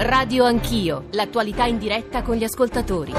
Radio Anch'io, l'attualità in diretta con gli ascoltatori.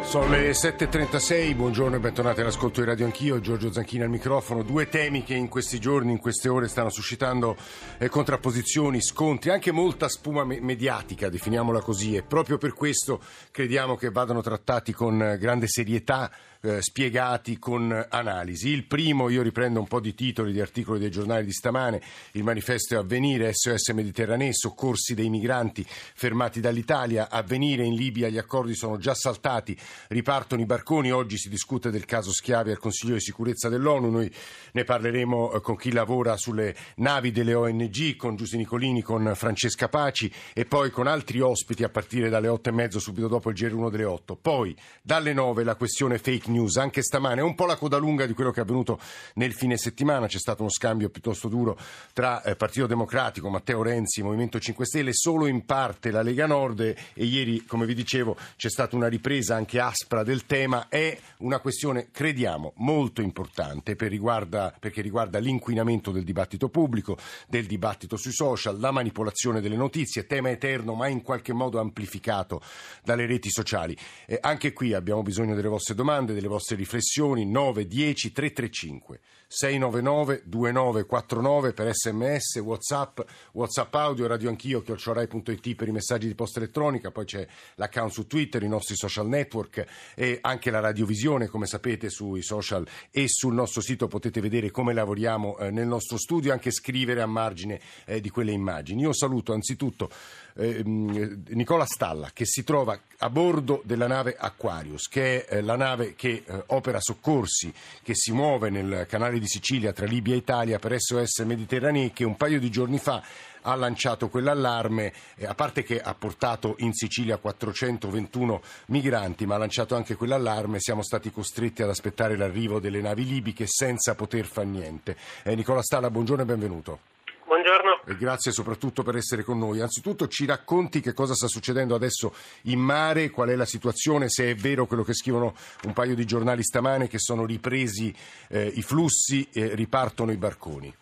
Sono le 7.36, buongiorno e bentornati all'ascolto di Radio Anch'io, Giorgio Zanchini al microfono. Due temi che in questi giorni, in queste ore stanno suscitando eh, contrapposizioni, scontri, anche molta spuma me- mediatica, definiamola così, e proprio per questo crediamo che vadano trattati con eh, grande serietà eh, spiegati con analisi. Il primo, io riprendo un po' di titoli di articoli dei giornali di stamane, il manifesto è avvenire, SOS Mediterraneo, soccorsi dei migranti fermati dall'Italia, avvenire in Libia, gli accordi sono già saltati, ripartono i barconi, oggi si discute del caso schiavi al Consiglio di sicurezza dell'ONU, noi ne parleremo eh, con chi lavora sulle navi delle ONG, con Giussi Nicolini, con Francesca Paci e poi con altri ospiti a partire dalle otto e mezzo subito dopo il GR1 delle otto. Poi dalle nove la questione fake news, anche stamane è un po' la coda lunga di quello che è avvenuto nel fine settimana, c'è stato uno scambio piuttosto duro tra eh, Partito Democratico, Matteo Renzi, Movimento 5 Stelle, solo in parte la Lega Nord. E ieri, come vi dicevo, c'è stata una ripresa anche aspra del tema, è una questione, crediamo, molto importante per riguarda, perché riguarda l'inquinamento del dibattito pubblico, del dibattito sui social, la manipolazione delle notizie, tema eterno ma in qualche modo amplificato dalle reti sociali. Eh, anche qui abbiamo bisogno delle vostre domande, delle vostre riflessioni, 9, 10, 335. 699 2949 per sms, whatsapp, whatsapp audio, radio anch'io, chiocciorai.it per i messaggi di posta elettronica, poi c'è l'account su Twitter, i nostri social network e anche la radiovisione, come sapete sui social e sul nostro sito potete vedere come lavoriamo eh, nel nostro studio, anche scrivere a margine eh, di quelle immagini. Io saluto anzitutto eh, Nicola Stalla che si trova a bordo della nave Aquarius, che è eh, la nave che eh, opera soccorsi, che si muove nel canale di Sicilia tra Libia e Italia per SOS Mediterranee, che un paio di giorni fa ha lanciato quell'allarme, eh, a parte che ha portato in Sicilia 421 migranti, ma ha lanciato anche quell'allarme, siamo stati costretti ad aspettare l'arrivo delle navi libiche senza poter fare niente. Eh, Nicola Stalla, buongiorno e benvenuto. E grazie soprattutto per essere con noi. Anzitutto ci racconti che cosa sta succedendo adesso in mare, qual è la situazione, se è vero quello che scrivono un paio di giornali stamane che sono ripresi eh, i flussi e ripartono i barconi.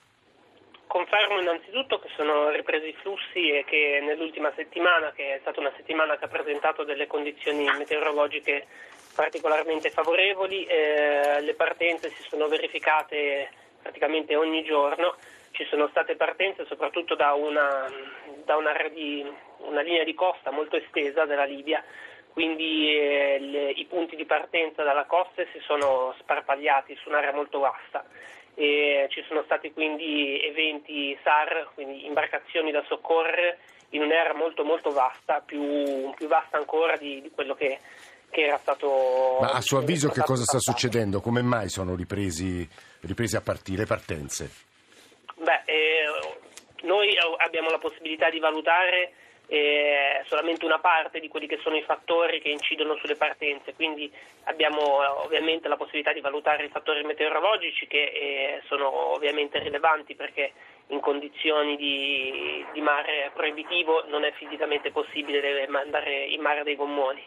Confermo innanzitutto che sono ripresi i flussi e che nell'ultima settimana, che è stata una settimana che ha presentato delle condizioni meteorologiche particolarmente favorevoli, eh, le partenze si sono verificate praticamente ogni giorno ci sono state partenze soprattutto da una, da una, di, una linea di costa molto estesa della Libia, quindi eh, le, i punti di partenza dalla costa si sono sparpagliati su un'area molto vasta. E ci sono stati quindi eventi SAR, quindi imbarcazioni da soccorrere in un'area molto molto vasta, più, più vasta ancora di, di quello che, che, era stato. Ma a suo avviso che cosa sta succedendo? Come mai sono ripresi, ripresi a partire partenze? Beh, eh, noi abbiamo la possibilità di valutare eh, solamente una parte di quelli che sono i fattori che incidono sulle partenze, quindi abbiamo eh, ovviamente la possibilità di valutare i fattori meteorologici che eh, sono ovviamente rilevanti perché in condizioni di, di mare proibitivo non è fisicamente possibile andare in mare dei gommoni.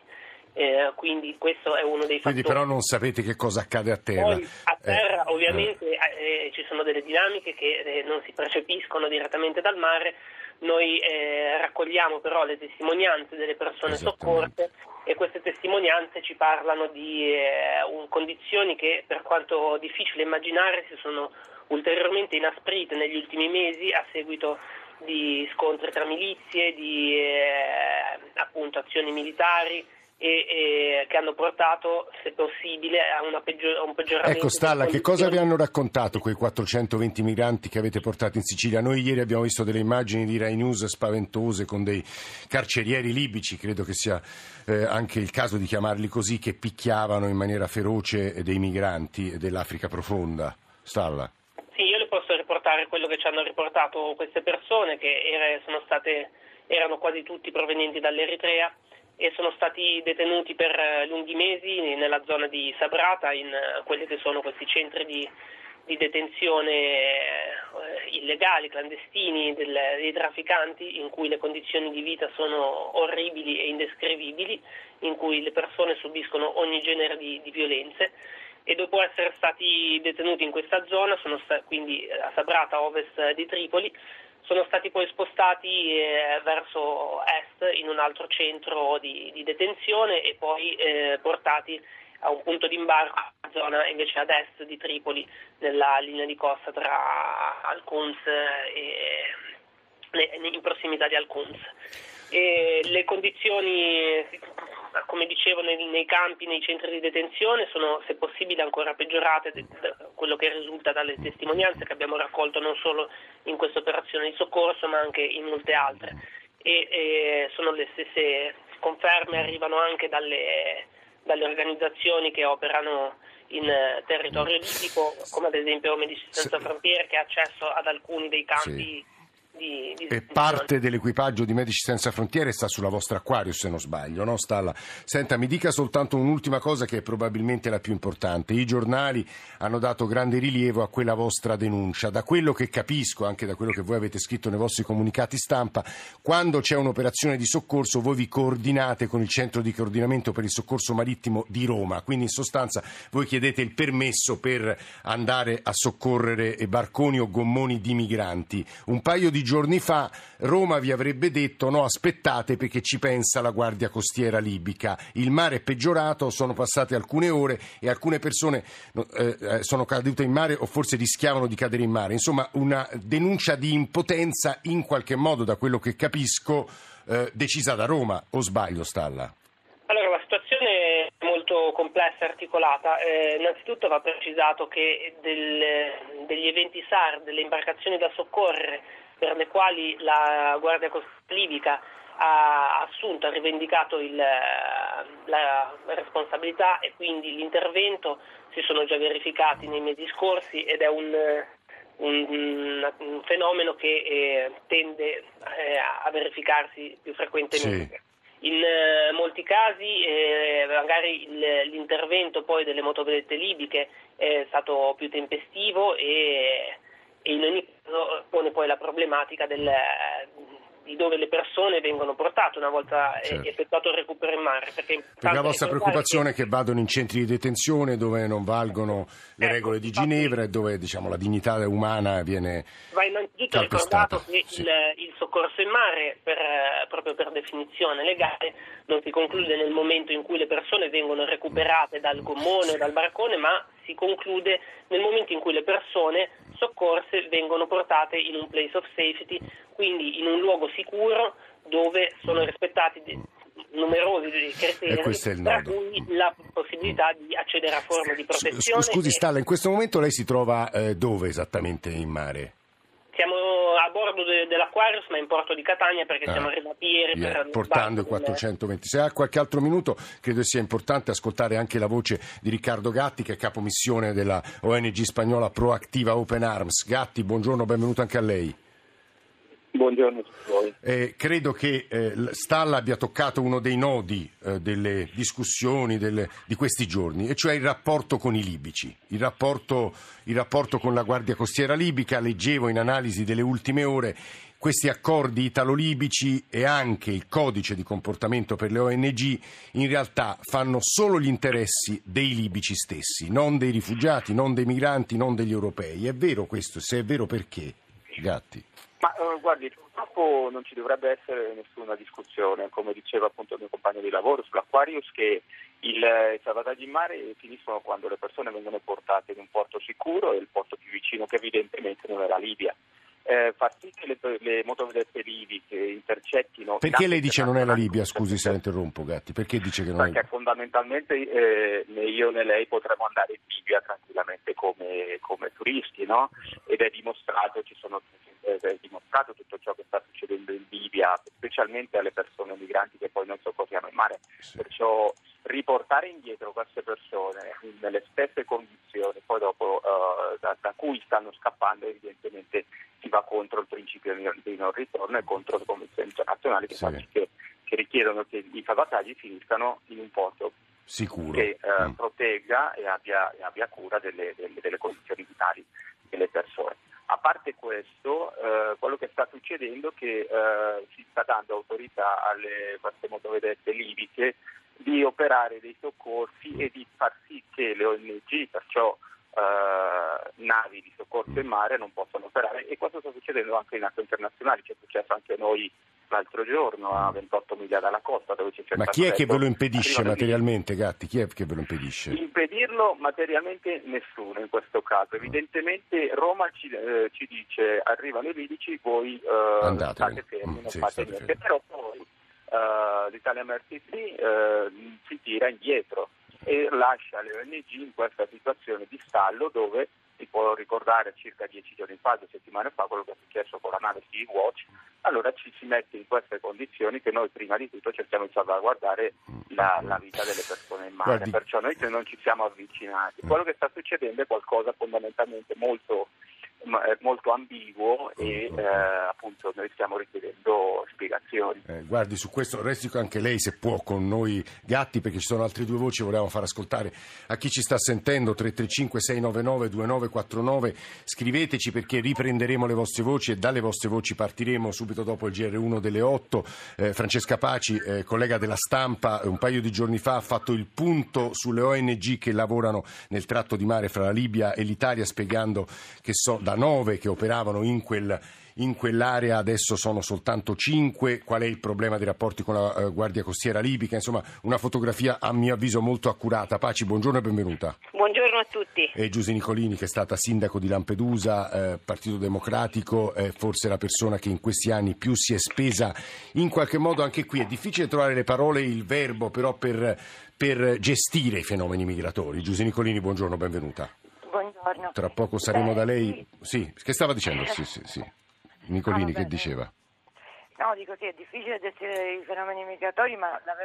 Eh, quindi questo è uno dei fattori. Quindi però non sapete che cosa accade a terra. Poi, a terra eh, ovviamente eh. ci sono delle dinamiche che eh, non si percepiscono direttamente dal mare, noi eh, raccogliamo però le testimonianze delle persone soccorse e queste testimonianze ci parlano di eh, un, condizioni che per quanto difficile immaginare si sono ulteriormente inasprite negli ultimi mesi a seguito di scontri tra milizie, di appunto, azioni militari e, e, che hanno portato, se possibile, a, peggior- a un peggioramento. Ecco Stalla, che cosa vi hanno raccontato quei 420 migranti che avete portato in Sicilia? Noi ieri abbiamo visto delle immagini di Rai News spaventose con dei carcerieri libici, credo che sia eh, anche il caso di chiamarli così, che picchiavano in maniera feroce dei migranti dell'Africa profonda. Stalla. Sì, io le posso riportare quello che ci hanno riportato queste persone, che era, state, erano quasi tutti provenienti dall'Eritrea e sono stati detenuti per eh, lunghi mesi nella zona di Sabrata, in eh, quelli che sono questi centri di, di detenzione eh, illegali, clandestini del, dei trafficanti, in cui le condizioni di vita sono orribili e indescrivibili, in cui le persone subiscono ogni genere di, di violenze. E dopo essere stati detenuti in questa zona, sta, quindi a Sabrata, ovest di Tripoli, sono stati poi spostati eh, verso est in un altro centro di, di detenzione e poi eh, portati a un punto di imbarco in zona invece ad est di Tripoli, nella linea di costa tra Al-Quns e in prossimità di Al-Quns. E le condizioni, come dicevo, nei, nei, campi, nei centri di detenzione sono se possibile ancora peggiorate da quello che risulta dalle testimonianze che abbiamo raccolto non solo in questa operazione di soccorso ma anche in molte altre. E, e sono le stesse conferme, arrivano anche dalle, dalle organizzazioni che operano in territorio libico, come ad esempio Medici Senza Frontiere che ha accesso ad alcuni dei campi. Sì di, di e parte dell'equipaggio di Medici Senza Frontiere sta sulla vostra Aquarius, se non sbaglio, no Stalla? Senta, mi dica soltanto un'ultima cosa che è probabilmente la più importante. I giornali hanno dato grande rilievo a quella vostra denuncia. Da quello che capisco, anche da quello che voi avete scritto nei vostri comunicati stampa, quando c'è un'operazione di soccorso voi vi coordinate con il centro di coordinamento per il soccorso marittimo di Roma. Quindi in sostanza voi chiedete il permesso per andare a soccorrere barconi o gommoni di migranti. Un paio di giorni fa Roma vi avrebbe detto no aspettate perché ci pensa la Guardia Costiera libica. Il mare è peggiorato, sono passate alcune ore e alcune persone eh, sono cadute in mare o forse rischiavano di cadere in mare. Insomma una denuncia di impotenza in qualche modo da quello che capisco eh, decisa da Roma o sbaglio Stalla? Complessa e articolata. Eh, innanzitutto va precisato che del, degli eventi SAR, delle imbarcazioni da soccorrere per le quali la Guardia Costiera libica ha assunto, ha rivendicato il, la responsabilità e quindi l'intervento si sono già verificati nei mesi scorsi ed è un, un, un fenomeno che eh, tende eh, a verificarsi più frequentemente. Sì. In eh, molti casi eh, magari il, l'intervento poi delle motovedette libiche è stato più tempestivo e e in ogni caso pone poi la problematica del, di dove le persone vengono portate una volta certo. effettuato il recupero in mare. Perché, perché la vostra preoccupazione che... è che vadano in centri di detenzione dove non valgono le ecco, regole di Ginevra e dove diciamo, la dignità umana viene Va innanzitutto ricordato che sì. il, il, soccorso in mare, per, proprio per definizione legale, non si conclude nel momento in cui le persone vengono recuperate dal gommone o dal barcone, ma si conclude nel momento in cui le persone soccorse vengono portate in un place of safety, quindi in un luogo sicuro dove sono rispettati numerosi criteri, tra cui la possibilità di accedere a forme di protezione. Scusi Stalla, in questo momento lei si trova eh, dove esattamente in mare? Siamo a bordo de- dell'Aquarius, ma in porto di Catania perché ah, siamo arrivati ieri. Yeah, per portando i 420. Se ha qualche altro minuto, credo sia importante ascoltare anche la voce di Riccardo Gatti, che è capomissione della ONG spagnola Proactiva Open Arms. Gatti, buongiorno, benvenuto anche a lei. Buongiorno a voi. Eh, credo che eh, Stalla abbia toccato uno dei nodi eh, delle discussioni delle, di questi giorni, e cioè il rapporto con i libici, il rapporto, il rapporto con la Guardia Costiera libica. Leggevo in analisi delle ultime ore questi accordi italo-libici e anche il codice di comportamento per le ONG in realtà fanno solo gli interessi dei libici stessi, non dei rifugiati, non dei migranti, non degli europei. È vero questo? Se è vero perché? Gatti. Ma uh, guardi, purtroppo non ci dovrebbe essere nessuna discussione, come diceva appunto il mio compagno di lavoro sull'Aquarius, che il, i salvataggi in mare finiscono quando le persone vengono portate in un porto sicuro e il porto più vicino che evidentemente non è la Libia eh, far sì che le, le motovedette libiche intercettino... Perché lei dice non è la Libia, scusi se la interrompo Gatti, perché dice che non Perché è... Perché fondamentalmente eh, né io né lei potremmo andare in Libia tranquillamente come, come turisti, no? Ed è dimostrato, ci sono, eh, è dimostrato tutto ciò che sta succedendo in Libia, specialmente alle persone migranti che poi non soccorriamo in mare, sì. perciò riportare indietro queste persone nelle stesse condizioni poi dopo uh, da, da, cui stanno scappando evidentemente si va contro il principio di non ritorno e contro le convenzioni internazionali che, sì. che, che richiedono che i salvataggi finiscano in un porto Sicuro. che uh, mm. protegga e abbia, e abbia cura delle, delle, delle, condizioni vitali delle persone. A parte questo, uh, quello che sta succedendo è che uh, si sta dando autorità alle queste motovedette libiche di operare dei soccorsi e di far sì che le ONG, perciò eh, navi di soccorso in mare non possono operare e questo sta succedendo anche in acque internazionali, ci è successo anche a noi l'altro giorno a 28 miglia dalla costa dove c'è Ma chi è che ve lo impedisce materialmente, Gatti? Chi è che ve lo impedisce? Impedirlo materialmente nessuno in questo caso. Evidentemente Roma ci, eh, ci dice arrivano i libici, voi eh, state fermi, mm, non sì, fate niente, fermi. però poi eh, l'Italia Mertisi eh, si tira indietro e lascia le ONG in questa situazione di stallo dove si può ricordare circa dieci giorni fa, due settimane fa, quello che è successo con la nave Sea Watch, allora ci si mette in queste condizioni che noi prima di tutto cerchiamo di salvaguardare la, la vita delle persone in mare, Guardi. perciò noi non ci siamo avvicinati. Quello che sta succedendo è qualcosa fondamentalmente molto molto ambiguo e mm. eh, appunto noi stiamo richiedendo spiegazioni. Eh, guardi, su questo resti anche lei se può con noi Gatti perché ci sono altre due voci che volevamo far ascoltare a chi ci sta sentendo 335 699 2949 scriveteci perché riprenderemo le vostre voci e dalle vostre voci partiremo subito dopo il GR1 delle 8. Eh, Francesca Paci, eh, collega della stampa, un paio di giorni fa ha fatto il punto sulle ONG che lavorano nel tratto di mare fra la Libia e l'Italia spiegando che so da 9 che operavano in, quel, in quell'area, adesso sono soltanto 5. Qual è il problema dei rapporti con la uh, Guardia Costiera libica? Insomma, una fotografia a mio avviso molto accurata. Paci, buongiorno e benvenuta. Buongiorno a tutti. E Giusy Nicolini, che è stata sindaco di Lampedusa, eh, Partito Democratico, è forse la persona che in questi anni più si è spesa in qualche modo anche qui. È difficile trovare le parole, il verbo, però per, per gestire i fenomeni migratori. Giusy Nicolini, buongiorno, benvenuta buongiorno. Tra poco saremo Beh, da lei. Sì. sì, che stava dicendo? Sì, sì, sì. Nicolini, ah, che diceva? No, dico sì, è difficile gestire i fenomeni migratori, ma la,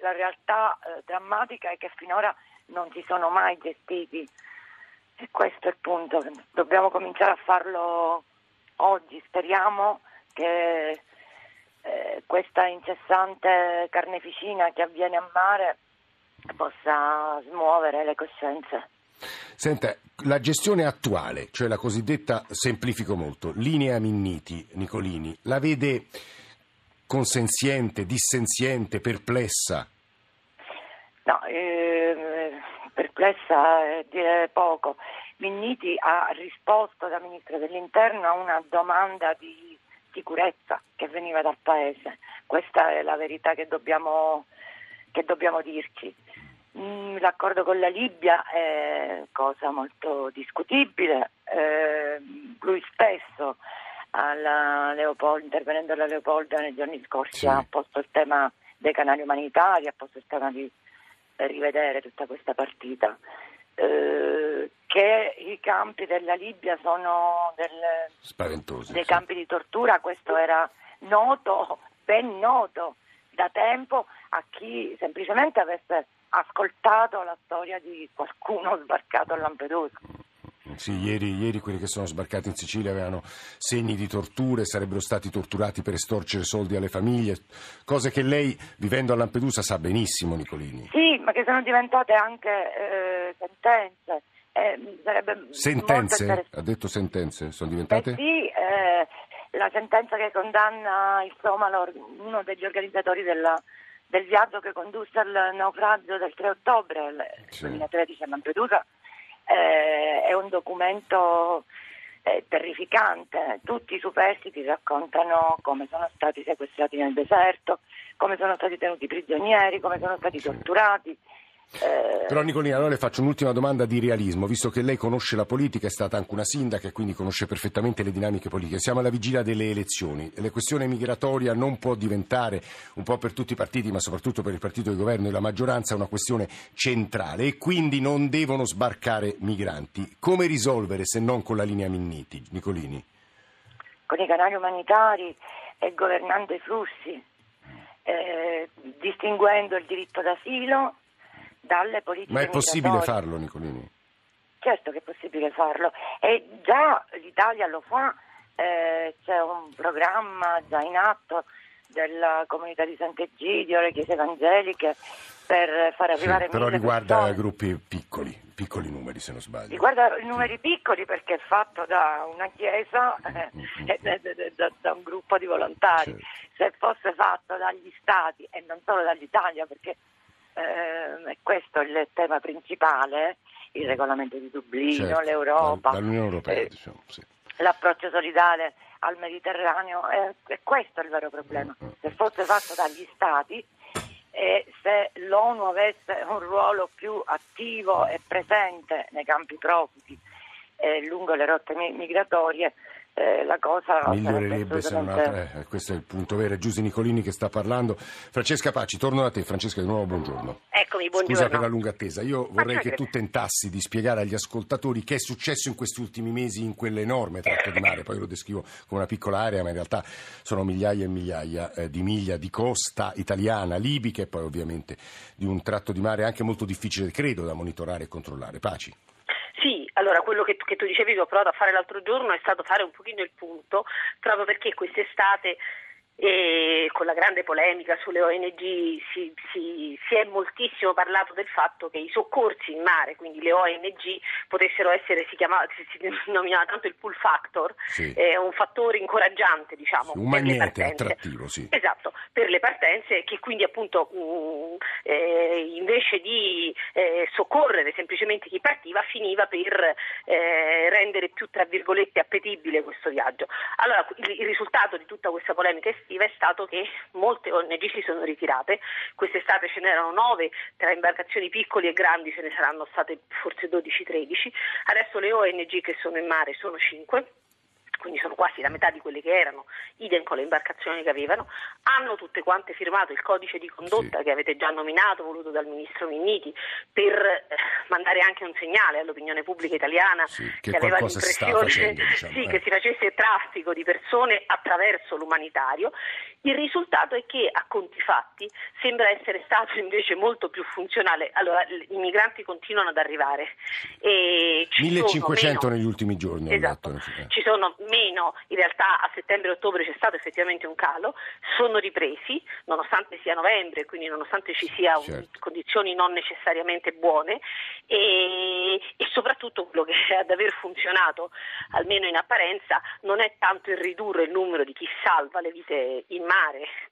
la realtà eh, drammatica è che finora non si sono mai gestiti. E questo è il punto. Dobbiamo cominciare a farlo oggi. Speriamo che eh, questa incessante carneficina che avviene a mare possa smuovere le coscienze. Senta, la gestione attuale, cioè la cosiddetta, semplifico molto, linea Minniti, Nicolini, la vede consenziente, dissenziente, perplessa? No, eh, perplessa è dire poco. Minniti ha risposto da Ministro dell'Interno a una domanda di sicurezza che veniva dal Paese. Questa è la verità che dobbiamo, che dobbiamo dirci. Mm, l'accordo con la Libia è cosa molto discutibile. Eh, lui stesso, Leopoldo, intervenendo alla Leopolda nei giorni scorsi, sì. ha posto il tema dei canali umanitari, ha posto il tema di rivedere tutta questa partita. Eh, che i campi della Libia sono del, dei sì. campi di tortura, questo era noto, ben noto da tempo a chi semplicemente avesse ascoltato la storia di qualcuno sbarcato a Lampedusa. Sì, ieri, ieri, quelli che sono sbarcati in Sicilia avevano segni di torture, sarebbero stati torturati per estorcere soldi alle famiglie, cose che lei, vivendo a Lampedusa, sa benissimo, Nicolini. Sì, ma che sono diventate anche eh, sentenze. Eh, sentenze? Ha detto sentenze? Sono diventate? Beh, sì, eh, la sentenza che condanna il Somalor, uno degli organizzatori della del viaggio che condusse al naufragio del 3 ottobre sì. 2013 a Lampedusa eh, è un documento eh, terrificante. Tutti i superstiti raccontano come sono stati sequestrati nel deserto, come sono stati tenuti prigionieri, come sono stati torturati. Eh... Però Nicolina, allora le faccio un'ultima domanda di realismo, visto che lei conosce la politica, è stata anche una sindaca e quindi conosce perfettamente le dinamiche politiche. Siamo alla vigilia delle elezioni. La questione migratoria non può diventare, un po' per tutti i partiti, ma soprattutto per il partito di governo e la maggioranza, una questione centrale e quindi non devono sbarcare migranti. Come risolvere se non con la linea Minniti, Nicolini? Con i canali umanitari e governando i flussi, eh, distinguendo il diritto d'asilo dalle politiche Ma è possibile farlo, Nicolini? Certo che è possibile farlo e già l'Italia lo fa, eh, c'è un programma già in atto della comunità di Sant'Egidio, le chiese evangeliche per far arrivare sì, però riguarda persone. gruppi piccoli, piccoli numeri se non sbaglio. Riguarda i numeri piccoli perché è fatto da una chiesa eh, mm-hmm. e da, da, un gruppo di volontari. Certo. Se fosse fatto dagli stati e non solo dall'Italia perché eh, questo è il tema principale, il regolamento di Dublino, Certo, l'Europa, dal- dall'Unione Europea, eh, diciamo, sì. l'approccio solidale al Mediterraneo, eh, questo è il vero problema. Se fosse fatto dagli Stati e se l'ONU avesse un ruolo più attivo e presente nei campi profughi lungo le rotte mi- migratorie, eh, la cosa migliorerebbe se non assolutamente... altro. eh, questo è il punto vero. È Giusy Nicolini che sta parlando. Francesca Paci, torno da te. Francesca, di nuovo buongiorno. Eccomi, buongiorno. Scusa per la lunga attesa. Io vorrei che tu tentassi di spiegare agli ascoltatori che è successo in questi ultimi mesi in quell'enorme tratto di mare. Poi lo descrivo come una piccola area, ma in realtà sono migliaia e migliaia eh, di miglia di costa italiana, libica e poi ovviamente di un tratto di mare anche molto difficile, credo, da monitorare e controllare. Paci. Sì, allora quello che, che tu dicevi che ho provato a fare l'altro giorno è stato fare un pochino il punto, proprio perché quest'estate e con la grande polemica sulle ONG si, si- si è moltissimo parlato del fatto che i soccorsi in mare, quindi le ONG, potessero essere, si, chiamava, si, si nominava tanto il pull factor, Sì. eh, un fattore incoraggiante diciamo, Un per le magnete attrattivo, sì. Esatto, per le partenze che quindi appunto mh, eh, invece di eh, soccorrere semplicemente chi partiva finiva per eh, rendere più tra virgolette appetibile questo viaggio. Allora il, il risultato di tutta questa polemica estiva è stato che molte ONG si sono ritirate, quest'estate ce n'erano nove, tra imbarcazioni piccoli e grandi ce ne saranno state forse 12-13, adesso le ONG che sono in mare sono cinque quindi sono quasi la metà di quelle che erano, idem con le imbarcazioni che avevano, hanno tutte quante firmato il codice di condotta Sì. che avete già nominato, voluto dal Ministro Minniti, per eh, mandare anche un segnale all'opinione pubblica italiana Sì, che aveva si sta l'impressione facendo, diciamo, sì, eh. che si facesse traffico di persone attraverso l'umanitario. Il risultato è che a conti fatti sembra essere stato invece molto più funzionale. Allora, i migranti continuano ad arrivare. E ci sono 1500 meno- negli ultimi giorni. Esatto, eh. ci sono meno, in realtà a settembre e ottobre c'è stato effettivamente un calo, sono ripresi, nonostante sia novembre, quindi nonostante ci siano Certo. condizioni non necessariamente buone e, e soprattutto quello che ad aver funzionato, almeno in apparenza, non è tanto il ridurre il numero di chi salva le vite in mare,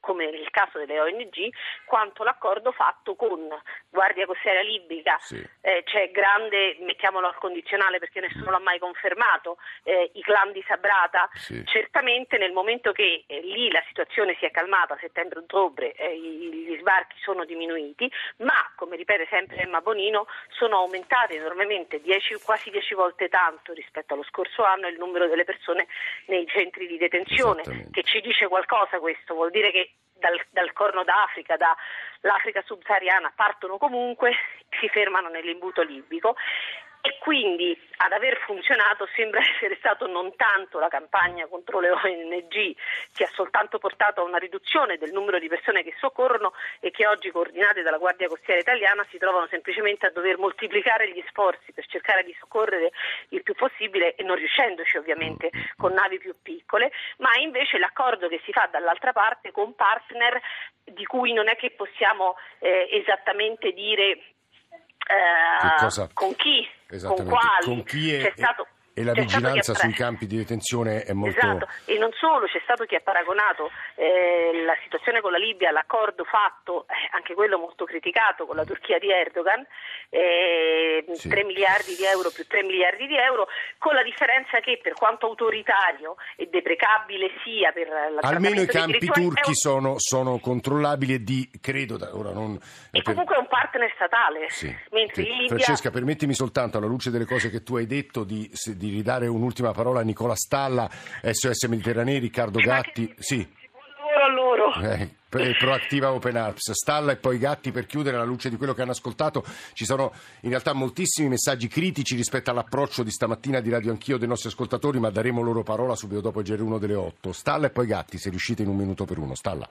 come nel caso delle ONG, quanto l'accordo fatto con Guardia Costiera Libica, Sì. eh, c'è grande, mettiamolo al condizionale perché nessuno l'ha mai confermato, eh, i clan di Sabrata, Sì. certamente nel momento che eh, lì la situazione si è calmata a settembre-ottobre, eh, gli sbarchi sono diminuiti, ma come ripete sempre Emma Bonino, sono aumentate enormemente, 10 quasi 10 volte tanto rispetto allo scorso anno il numero delle persone nei centri di detenzione, che ci dice qualcosa questo, vuol dire che dal, dal Corno d'Africa, dall'Africa subsahariana partono comunque, si fermano nell'imbuto libico e quindi ad aver funzionato sembra essere stato non tanto la campagna contro le ONG che ha soltanto portato a una riduzione del numero di persone che soccorrono e che oggi coordinate dalla Guardia Costiera Italiana si trovano semplicemente a dover moltiplicare gli sforzi per cercare di soccorrere il più possibile e non riuscendoci ovviamente con navi più piccole, ma invece l'accordo che si fa dall'altra parte con partner di cui non è che possiamo eh, esattamente dire eh, Che cosa- con chi, con quali. Con chi è- C'è stato- e la c'è vigilanza sui campi di detenzione è molto... Esatto, e non solo, c'è stato chi ha paragonato eh, la situazione con la Libia, l'accordo fatto, eh, anche quello molto criticato con la Turchia di Erdogan, eh, Sì. 3 miliardi di euro più 3 miliardi di euro, con la differenza che per quanto autoritario e deprecabile sia per la Almeno i campi turchi un- sono, sono controllabili e di, credo, da ora non... e per- comunque è un partner statale, Sì, mentre sì. in Libia... Francesca, permettimi soltanto, alla luce delle cose che tu hai detto, di, se- di ridare un'ultima parola a Nicola Stalla, SOS Mediterranei, Riccardo Gatti. Sì. Buon loro! Eh, proattiva Open Arms, Stalla e poi Gatti per chiudere alla luce di quello che hanno ascoltato. Ci sono in realtà moltissimi messaggi critici rispetto all'approccio di stamattina di Radio Anch'io dei nostri ascoltatori, ma daremo loro parola subito dopo il GR1 delle 8. Stalla e poi Gatti, se riuscite in un minuto per uno. Stalla.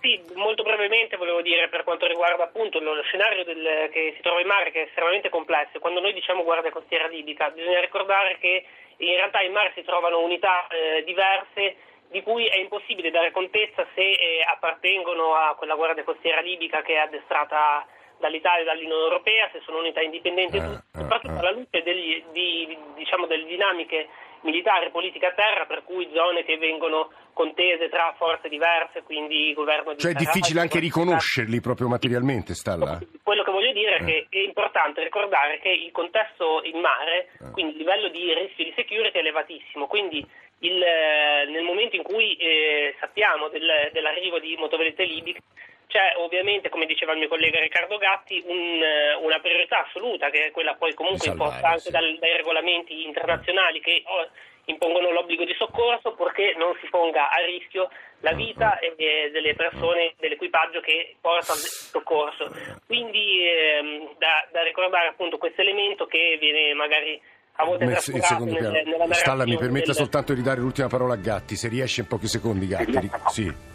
Sì, molto brevemente volevo dire per quanto riguarda appunto lo scenario del- che si trova in mare che è estremamente complesso. Quando noi diciamo guardia costiera libica bisogna ricordare che in realtà in mare si trovano unità eh, diverse di cui è impossibile dare contezza se eh, appartengono a quella guardia costiera libica che è addestrata dall'Italia e dall'Unione Europea, se sono unità indipendenti, e Ah, tutto, ah, soprattutto ah. alla luce degli, di, diciamo, delle dinamiche militare politica a terra, per cui zone che vengono contese tra forze diverse, quindi governo di Cioè è difficile anche riconoscerli proprio materialmente, sta là. Quello che voglio dire è Eh. che è importante ricordare che il contesto in mare, Eh. quindi il livello di rischio di security è elevatissimo, quindi il, eh, nel momento in cui eh, sappiamo del- dell'arrivo di motovedette libiche c'è ovviamente, come diceva il mio collega Riccardo Gatti, un, eh, una priorità assoluta che è quella poi comunque imposta anche sì. dal- dai regolamenti internazionali che oh, impongono l'obbligo di soccorso purché non si ponga a rischio la vita eh, delle persone dell'equipaggio che porta il soccorso. Quindi ehm, da, da ricordare appunto questo elemento che viene magari a volte in trascurato nel- nella Stalla, mi permetta del- soltanto di dare l'ultima parola a Gatti, se riesce in pochi secondi, Gatti. Sì.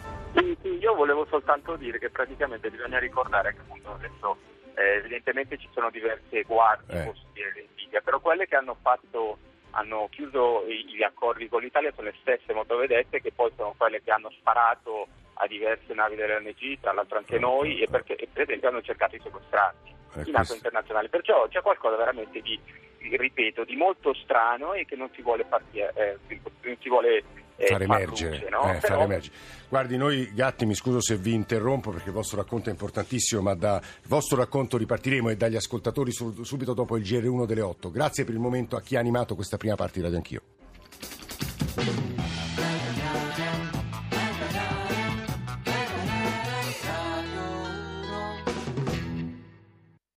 Io volevo soltanto dire che praticamente bisogna ricordare che appunto adesso eh, evidentemente ci sono diverse guardie Eh. costiere in Libia, però quelle che hanno fatto hanno chiuso i- gli accordi con l'Italia sono le stesse motovedette che poi sono quelle che hanno sparato a diverse navi dell'ONG, tra l'altro anche noi, e, perché, e per esempio hanno cercato i sequestranti Eh, in acque internazionali. Perciò c'è qualcosa veramente di, ripeto, di molto strano e che non si vuole, farti, eh, non si vuole eh, far emergere, luce, no? eh, far Però- emergere. Guardi, noi Gatti, mi scuso se vi interrompo perché il vostro racconto è importantissimo, ma dal vostro racconto ripartiremo e dagli ascoltatori su- subito dopo il GR1 delle 8. Grazie per il momento a chi ha animato questa prima parte di Radio Anch'io.